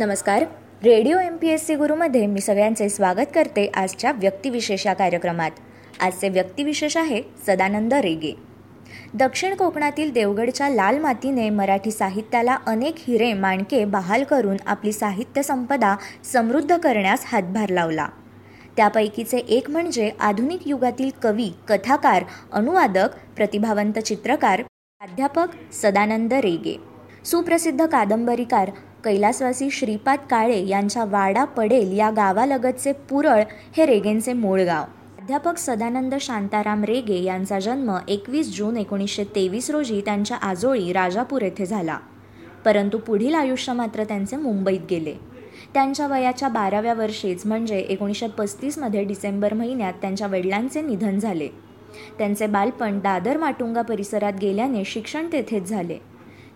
नमस्कार. Radio M P S C गुरुमध्ये मी सगळ्यांचे स्वागत करते आजच्या व्यक्तिविशेष या कार्यक्रमात. आजचे व्यक्तिविशेष आहे सदानंद रेगे. दक्षिण कोकणातील देवगडच्या लाल मातीने मराठी साहित्याला अनेक हिरे माणके बहाल करून आपली साहित्य संपदा समृद्ध करण्यास हातभार लावला. त्यापैकीचे एक म्हणजे आधुनिक युगातील कवी कथाकार अनुवादक प्रतिभावंत चित्रकार प्राध्यापक सदानंद रेगे. सुप्रसिद्ध कादंबरीकार कैलासवासी श्रीपाद काळे यांच्या वाडा पडेल या गावालगतचे पुरळ हे रेगेंचे मूळ गाव. प्राध्यापक सदानंद शांताराम रेगे यांचा जन्म एकवीस जून एकोणीसशे तेवीस रोजी त्यांच्या आजोळी राजापूर येथे झाला. परंतु पुढील आयुष्य मात्र त्यांचे मुंबईत गेले. त्यांच्या वयाच्या बाराव्या वर्षीच म्हणजे एकोणीसशे पस्तीसमध्ये डिसेंबर महिन्यात त्यांच्या वडिलांचे निधन झाले. त्यांचे बालपण दादर माटुंगा परिसरात गेल्याने शिक्षण तेथेच झाले.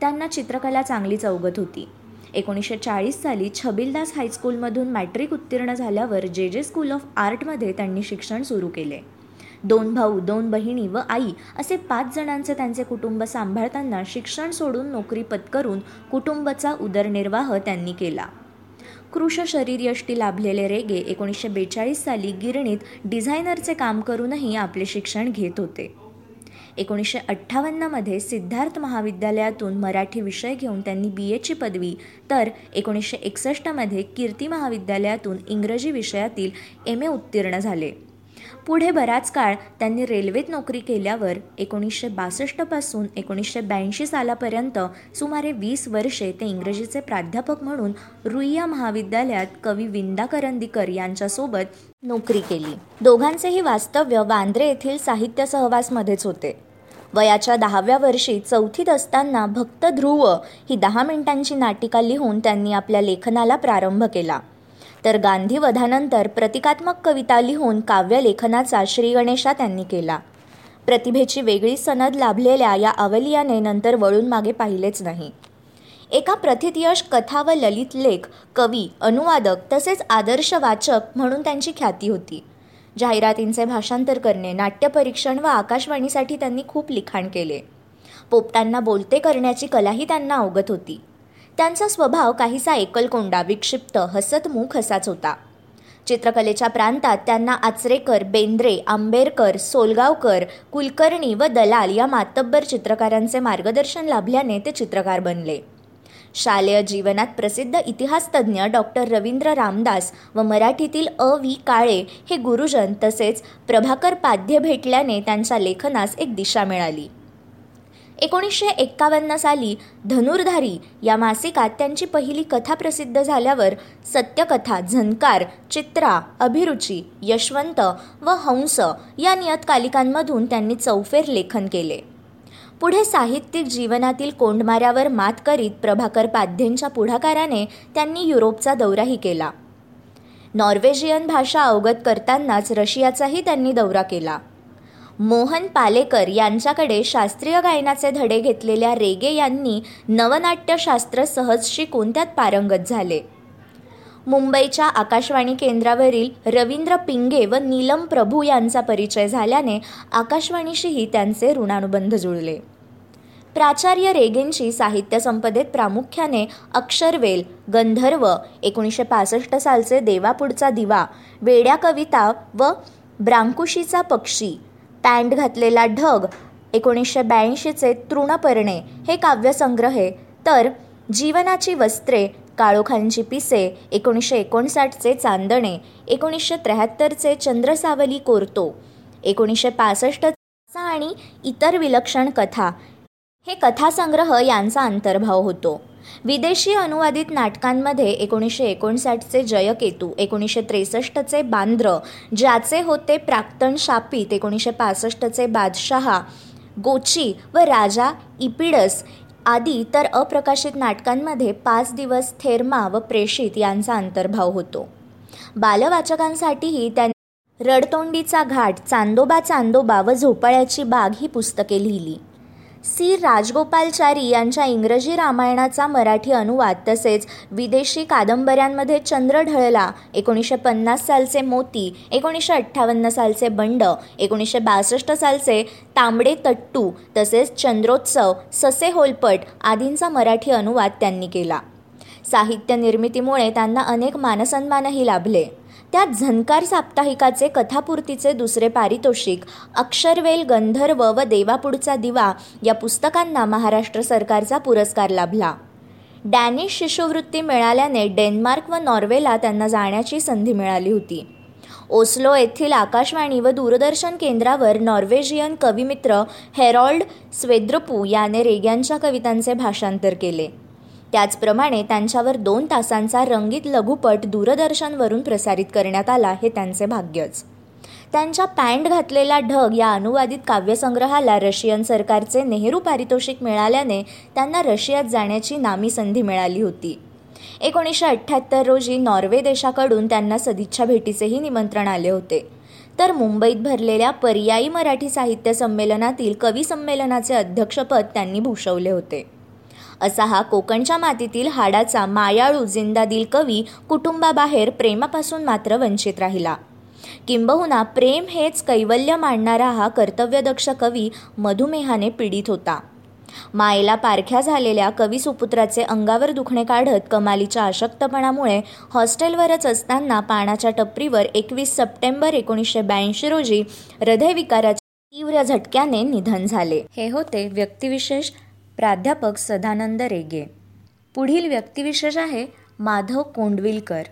त्यांना चित्रकला चांगलीच अवगत होती. एकोणीसशे चाळीस साली छबिलदास हायस्कूलमधून मॅट्रिक उत्तीर्ण झाल्यावर जे जे स्कूल ऑफ आर्टमध्ये त्यांनी शिक्षण सुरू केले. दोन भाऊ दोन बहिणी व आई असे पाच जणांचे त्यांचे कुटुंब सांभाळताना शिक्षण सोडून नोकरी पत्करून कुटुंबाचा उदरनिर्वाह त्यांनी केला. कृष शरीरयष्टी लाभलेले रेगे एकोणीसशे बेचाळीस साली गिरणीत डिझायनरचे काम करूनही आपले शिक्षण घेत होते. एकोणीसशे अठ्ठावन्नमध्ये सिद्धार्थ महाविद्यालयातून मराठी विषय घेऊन त्यांनी बी एची पदवी तर एकोणीसशे एकसष्टमध्ये कीर्ती महाविद्यालयातून इंग्रजी विषयातील एम ए उत्तीर्ण झाले. पुढे बराच काळ त्यांनी रेल्वेत नोकरी केल्यावर एकोणीसशे बासष्टपासून एकोणीसशे ब्याऐंशी सालापर्यंत सुमारे वीस वर्षे ते इंग्रजीचे प्राध्यापक म्हणून रुईया महाविद्यालयात कवी विंदा करंदीकर यांच्यासोबत नोकरी केली. दोघांचेही वास्तव्य वांद्रे येथील साहित्य सहवासमध्येच होते. वयाच्या दहाव्या वर्षी चौथीत असताना भक्त ध्रुव ही दहा मिनिटांची नाटिका लिहून त्यांनी आपल्या लेखनाला प्रारंभ केला. तर गांधीवधानंतर प्रतिकात्मक कविता लिहून काव्यलेखनाचा श्रीगणेशा त्यांनी केला. प्रतिभेची वेगळी सनद लाभलेल्या या अवलियाने नंतर वळून मागे पाहिलेच नाही. एका प्रथितयश कथा व ललित लेख कवी अनुवादक तसेच आदर्श वाचक म्हणून त्यांची ख्याती होती. जाहिरातींचे भाषांतर करणे नाट्यपरीक्षण व आकाशवाणीसाठी त्यांनी खूप लिखाण केले. पोपटांना बोलते करण्याची कलाही त्यांना अवगत होती. त्यांचा स्वभाव काहीसा एकलकोंडा विक्षिप्त हसतमुख असाच होता. चित्रकलेच्या प्रांतात त्यांना आचरेकर बेंद्रे आंबेरकर सोलगावकर कुलकर्णी व दलाल या मातब्बर चित्रकारांचे मार्गदर्शन लाभल्याने ते चित्रकार बनले. शालेय जीवनात प्रसिद्ध इतिहासतज्ञ डॉक्टर रवींद्र रामदास व मराठीतील अ. व्ही. काळे हे गुरुजन तसेच प्रभाकर पाध्य भेटल्याने त्यांच्या लेखनास एक दिशा मिळाली. एकोणीसशे एक्कावन्न साली धनुर्धारी या मासिकात त्यांची पहिली कथा प्रसिद्ध झाल्यावर सत्यकथा झनकार चित्रा अभिरुची यशवंत व हंस या नियतकालिकांमधून त्यांनी चौफेर लेखन केले. पुढे साहित्यिक जीवनातील कोंडमाऱ्यावर मात करीत प्रभाकर पाध्येंच्या पुढाकाराने त्यांनी युरोपचा दौराही केला. नॉर्वेजियन भाषा अवगत करतानाच रशियाचाही त्यांनी दौरा केला. मोहन पालेकर यांच्याकडे शास्त्रीय गायनाचे धडे घेतलेल्या रेगे यांनी नवनाट्यशास्त्र सहज शिकून त्यात पारंगत झाले. मुंबईच्या आकाशवाणी केंद्रावरील रवींद्र पिंगे व नीलम प्रभू यांचा परिचय झाल्याने आकाशवाणीशीही त्यांचे ऋणानुबंध जुळले. प्राचार्य रेगेंची साहित्य संपदेत प्रामुख्याने अक्षरवेल गंधर्व एकोणीसशे पासष्ट सालचे देवापुढचा दिवा वेड्या कविता व ब्रांकुशीचा पक्षी पॅन्ट घातलेला ढग एकोणीसशे ब्याऐंशीचे तृणपर्णे हे काव्यसंग्रहे तर जीवनाची वस्त्रे काळोखांची पिसे एकोणीसशे एकोणसाठचे चांदणे एकोणीसशे त्र्याहत्तरचे चंद्रसावली कोरतो एकोणीसशे पासष्टचा आणि इतर विलक्षण कथा. हे कथासंग्रह यांचा अंतर्भाव होतो. विदेशी अनुवादित नाटकांमध्ये एकोणीसशे एकोणसाठचे जयकेतू एकोणीसशे त्रेसष्टचे बांद्र ज्याचे होते प्राक्तन शापित एकोणीसशे पासष्टचे बादशहा गोची व राजा इपिडस आदी तर अप्रकाशित नाटकांमध्ये पाच दिवस थेरमा व प्रेषित यांचा अंतर्भाव होतो. बालवाचकांसाठीही त्यांनी रडतोंडीचा घाट चांदोबा चांदोबा व झोपाळ्याची बाग ही पुस्तके लिहिली. सी. राजगोपालचारी यांच्या इंग्रजी रामायणाचा मराठी अनुवाद तसेच विदेशी कादंबऱ्यांमध्ये चंद्र ढळला एकोणीसशे पन्नास सालचे मोती एकोणीसशे अठ्ठावन्न सालचे बंड एकोणीसशे बासष्ट सालचे तांबडे तट्टू तसेच चंद्रोत्सव ससे होलपट आदींचा मराठी अनुवाद त्यांनी केला. साहित्य निर्मितीमुळे त्यांना अनेक मानसन्मानही लाभले. त्यात झनकार साप्ताहिकाचे कथापूर्तीचे दुसरे पारितोषिक अक्षरवेल गंधर्व व देवापुढचा दिवा या पुस्तकांना महाराष्ट्र सरकारचा पुरस्कार लाभला. डॅनिश शिष्यवृत्ती मिळाल्याने डेन्मार्क व नॉर्वेला त्यांना जाण्याची संधी मिळाली होती. ओस्लो येथील आकाशवाणी व दूरदर्शन केंद्रावर नॉर्वेजियन कविमित्र हेरॉल्ड स्वेद्रपू याने रेग्यांच्या कवितांचे भाषांतर केले. त्याचप्रमाणे त्यांच्यावर दोन तासांचा रंगीत लघुपट दूरदर्शनवरून प्रसारित करण्यात आला हे त्यांचे भाग्यच. त्यांच्या पॅन्ट घातलेला ढग या अनुवादित काव्यसंग्रहाला रशियन सरकारचे नेहरू पारितोषिक मिळाल्याने त्यांना रशियात जाण्याची नामी संधी मिळाली होती. एकोणीसशे अठ्ठ्याहत्तर रोजी नॉर्वे देशाकडून त्यांना सदिच्छा भेटीचेही निमंत्रण आले होते. तर मुंबईत भरलेल्या पर्यायी मराठी साहित्य संमेलनातील कवी संमेलनाचे अध्यक्षपद त्यांनी भूषवले होते. असा हा कोकणच्या मातीतील हाडाचा मायाळू जिंदादिल कवी कुटुंबाबाहेर प्रेमापासून मात्र वंचित राहिला. किंबहुना प्रेम हेच कैवल्य मांडणारा हा कर्तव्यदक्ष कवी मधुमेहाने पीडित होता. मायेला पारख्या झालेल्या कवी सुपुत्राचे अंगावर दुखणे काढत कमालीच्या अशक्तपणामुळे हॉस्टेलवरच असताना पाण्याच्या टपरीवर एकवीस सप्टेंबर एकोणीसशे ब्याऐंशी रोजी हृदयविकाराच्या तीव्र झटक्याने निधन झाले. हे होते व्यक्तिविशेष प्राध्यापक सदानंद रेगे. पुढील व्यक्तिविशेष आहे माधव कोंडविलकर.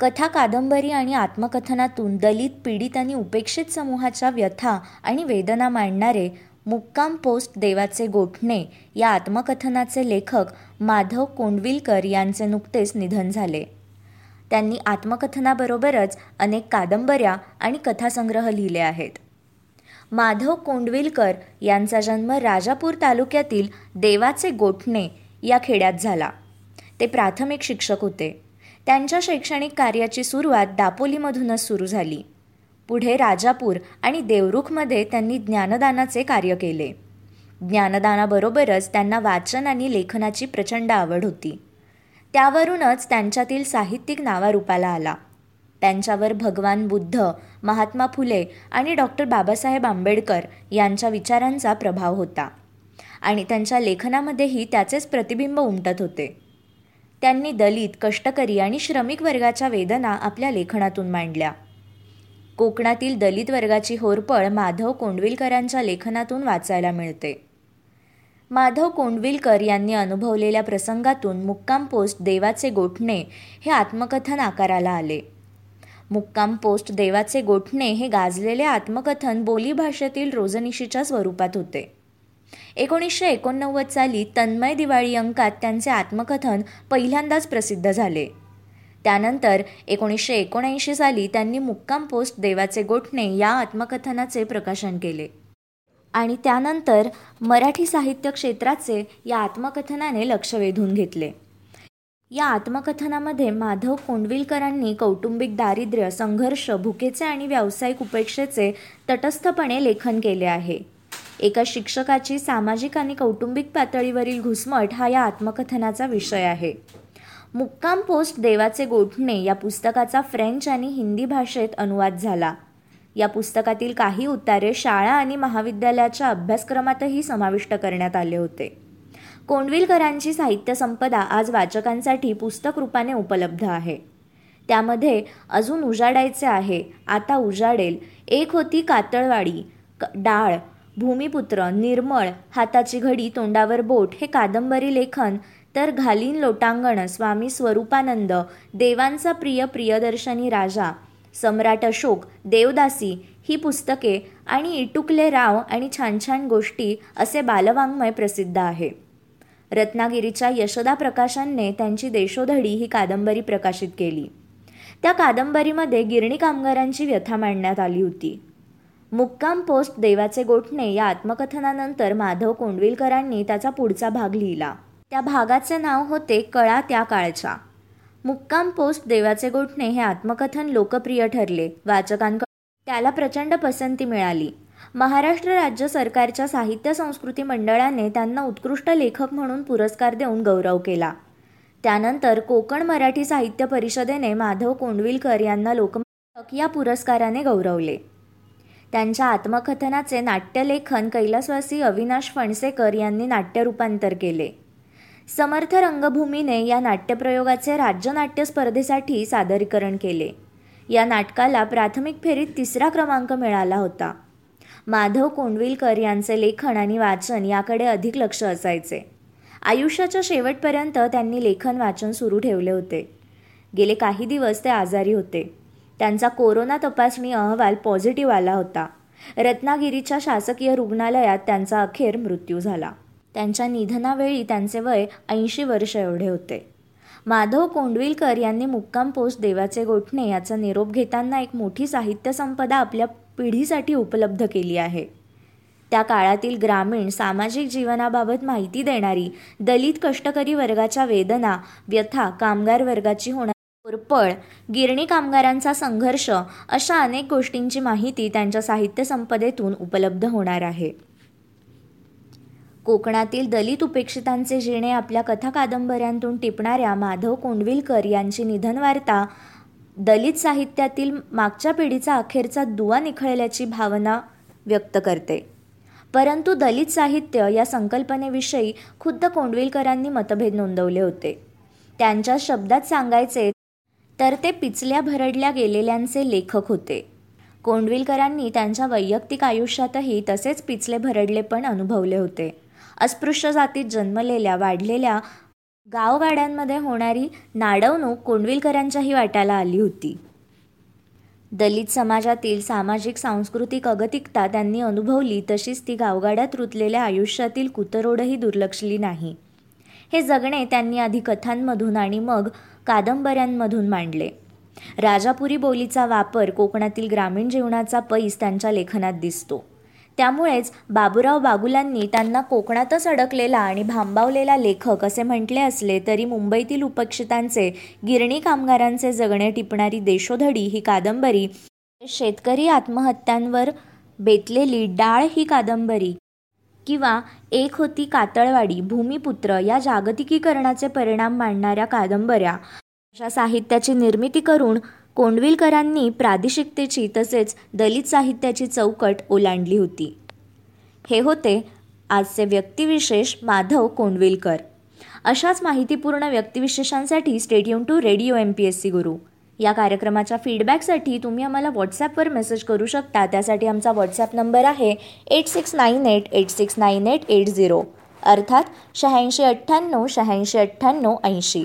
कथा कादंबरी आणि आत्मकथनातून दलित पीडित आणि उपेक्षित समूहाच्या व्यथा आणि वेदना मांडणारे मुक्काम पोस्ट देवाचे गोठणे या आत्मकथनाचे लेखक माधव कोंडविलकर यांचे नुकतेच निधन झाले. त्यांनी आत्मकथनाबरोबरच अनेक कादंबऱ्या आणि कथासंग्रह लिहिले आहेत. माधव कोंडविलकर यांचा जन्म राजापूर तालुक्यातील देवाचे गोठणे या खेड्यात झाला. ते प्राथमिक शिक्षक होते. त्यांच्या शैक्षणिक कार्याची सुरुवात दापोलीमधूनच सुरू झाली. पुढे राजापूर आणि देवरुखमध्ये त्यांनी ज्ञानदानाचे कार्य केले. ज्ञानदानाबरोबरच त्यांना वाचन आणि लेखनाची प्रचंड आवड होती. त्यावरूनच त्यांच्यातील साहित्यिक नावारूपाला आला. त्यांच्यावर भगवान बुद्ध महात्मा फुले आणि डॉक्टर बाबासाहेब आंबेडकर यांच्या विचारांचा प्रभाव होता. आणि त्यांच्या लेखनामध्येही त्याचेच प्रतिबिंब उमटत होते. त्यांनी दलित कष्टकरी आणि श्रमिक वर्गाच्या वेदना आपल्या लेखनातून मांडल्या. कोकणातील दलित वर्गाची होरपळ माधव कोंडविलकरांच्या लेखनातून वाचायला मिळते. माधव कोंडविलकर यांनी अनुभवलेल्या प्रसंगातून मुक्काम पोस्ट देवाचे गोठणे हे आत्मकथन आकाराला आले. मुक्काम पोस्ट देवाचे गोठणे हे गाजलेले आत्मकथन बोलीभाषेतील रोजनिशीच्या स्वरूपात होते. एकोणीसशे एकोणनव्वद साली तन्मय दिवाळी अंकात त्यांचे आत्मकथन पहिल्यांदाच प्रसिद्ध झाले. त्यानंतर एकोणीसशे एकोणऐंशी साली त्यांनी मुक्काम पोस्ट देवाचे गोठणे या आत्मकथनाचे प्रकाशन केले. आणि त्यानंतर मराठी साहित्य क्षेत्राचे या आत्मकथनाने लक्ष वेधून घेतले. या आत्मकथनामध्ये माधव कोंडविलकरांनी कौटुंबिक दारिद्र्य संघर्ष भुकेचे आणि व्यावसायिक उपेक्षेचे तटस्थपणे लेखन केले आहे. एका शिक्षकाची सामाजिक आणि कौटुंबिक पातळीवरील घुसमट हा या आत्मकथनाचा विषय आहे. मुक्काम पोस्ट देवाचे गोठणे या पुस्तकाचा फ्रेंच आणि हिंदी भाषेत अनुवाद झाला. या पुस्तकातील काही उतारे शाळा आणि महाविद्यालयाच्या अभ्यासक्रमातही समाविष्ट करण्यात आले होते. कोंडविलकरांची साहित्य संपदा आज वाचकांसाठी पुस्तक रूपाने उपलब्ध आहे. त्यामध्ये अजून उजाडायचे आहे. आता उजाडेल. एक होती कातळवाडी डाळ भूमिपुत्र निर्मळ हाताची घडी तोंडावर बोट हे कादंबरी लेखन तर घालीन लोटांगण स्वामी स्वरूपानंद देवांचा प्रिय प्रियदर्शनी राजा सम्राट अशोक देवदासी ही पुस्तके आणि इटुकले राव आणि छान छान गोष्टी असे बालवाङ्मय प्रसिद्ध आहे. रत्नागिरीच्या यशोदा प्रकाशनने त्यांची देशोधडी ही कादंबरी प्रकाशित केली. त्या कादंबरीमध्ये गिरणी कामगारांची व्यथा मांडण्यात आली होती. मुक्काम पोस्ट देवाचे गोठणे या आत्मकथनानंतर माधव कोंडविलकरांनी त्याचा पुढचा भाग लिहिला. त्या भागाचे नाव होते कळा त्या काळच्या मुक्काम पोस्ट देवाचे गोठणे हे आत्मकथन लोकप्रिय ठरले. वाचकांकडून त्याला प्रचंड पसंती मिळाली. महाराष्ट्र राज्य सरकारच्या साहित्य संस्कृती मंडळाने त्यांना उत्कृष्ट लेखक म्हणून पुरस्कार देऊन गौरव केला. त्यानंतर कोकण मराठी साहित्य परिषदेने माधव कोंडविलकर यांना लोकमत या पुरस्काराने गौरवले. त्यांच्या आत्मकथनाचे नाट्यलेखन कैलासवासी अविनाश फणसेकर यांनी नाट्यरूपांतर केले. समर्थ रंगभूमीने या नाट्यप्रयोगाचे राज्य नाट्य स्पर्धेसाठी सादरीकरण केले. या नाटकाला प्राथमिक फेरीत तिसरा क्रमांक मिळाला होता. माधव कोंडविलकर यांचे लेखन आणि वाचन याकडे अधिक लक्ष असायचे. आयुष्याच्या शेवटपर्यंत त्यांनी लेखन वाचन सुरू ठेवले होते. गेले काही दिवस ते आजारी होते. त्यांचा कोरोना तपासणी अहवाल पॉझिटिव्ह आला होता. रत्नागिरीच्या शासकीय रुग्णालयात त्यांचा अखेर मृत्यू झाला. त्यांच्या निधनावेळी त्यांचे वय ऐंशी वर्ष एवढे होते. माधव कोंडविलकर यांनी मुक्काम पोस्ट देवाचे गोठणे याचा निरोप घेताना एक मोठी साहित्य संपदा आपल्या पिढीसाठी उपलब्ध केली आहे. त्या काळातील ग्रामीण सामाजिक जीवनाबाबत माहिती देणारी दलित कष्टकरी वर्गाच्या वेदना व्यथा कामगार वर्गाची होणार कोरपळ गिरणी कामगारांचा संघर्ष अशा अनेक गोष्टींची माहिती त्यांच्या साहित्य संपदेतून उपलब्ध होणार आहे. कोकणातील दलित उपेक्षितांचे जिणे आपल्या कथा कादंबऱ्यांतून टिपणाऱ्या माधव कोंडविलकर यांची निधनवार्ता दलित साहित्यातील मागच्या पिढीचा अखेरचा दुवा निखळल्याची भावना व्यक्त करते. परंतु दलित साहित्य या संकल्पनेविषयी खुद्द कोंडविलकरांनी मतभेद नोंदवले होते. त्यांच्या शब्दात सांगायचे तर ते पिचल्या भरडल्या गेलेल्यांचे लेखक होते. कोंडविलकरांनी त्यांच्या वैयक्तिक आयुष्यातही तसेच पिचले भरडले पण अनुभवले होते. अस्पृश्य जातीत जन्मलेल्या वाढलेल्या गावगाड्यांमध्ये होणारी नाडवणूक कोंडविलकरांच्याही वाट्याला आली होती. दलित समाजातील सामाजिक सांस्कृतिक अगतिकता त्यांनी अनुभवली तशीच ती गावगाड्यात रुतलेल्या आयुष्यातील कुतरोडही दुर्लक्षली नाही. हे जगणे त्यांनी आधी कथांमधून आणि मग कादंबऱ्यांमधून मांडले. राजापुरी बोलीचा वापर कोकणातील ग्रामीण जीवनाचा पैस त्यांच्या लेखनात दिसतो. त्यामुळेच बाबूराव बागुलांनी त्यांना कोकणातच अडकलेला आणि भांबावलेला लेखक असे म्हटले असले तरी मुंबईतील उपेक्षितांचे गिरणी कामगारांचे जगणे टिपणारी देशोधडी ही कादंबरी शेतकरी आत्महत्यांवर बेतलेली डाळ ही कादंबरी किंवा एक होती कातळवाडी भूमिपुत्र या जागतिकीकरणाचे परिणाम मांडणाऱ्या कादंबऱ्या. अशा साहित्याची निर्मिती करून कोंडविलकरांनी प्रादेशिकतेची तसेच दलित साहित्याची चौकट ओलांडली होती. हे होते आजचे व्यक्तिविशेष माधव कोंडविलकर. अशाच माहितीपूर्ण व्यक्तिविशेषांसाठी stay tuned to radio M P S C Guru. या कार्यक्रमाच्या फीडबॅकसाठी तुम्ही आम्हाला व्हॉट्सॲपवर मेसेज करू शकता. त्यासाठी आमचा व्हॉट्सॲप नंबर आहे eight six nine eight eight six nine eight eight zero अर्थात शहाऐंशी अठ्ठ्याण्णव शहाऐंशी अठ्ठ्याण्णव ऐंशी.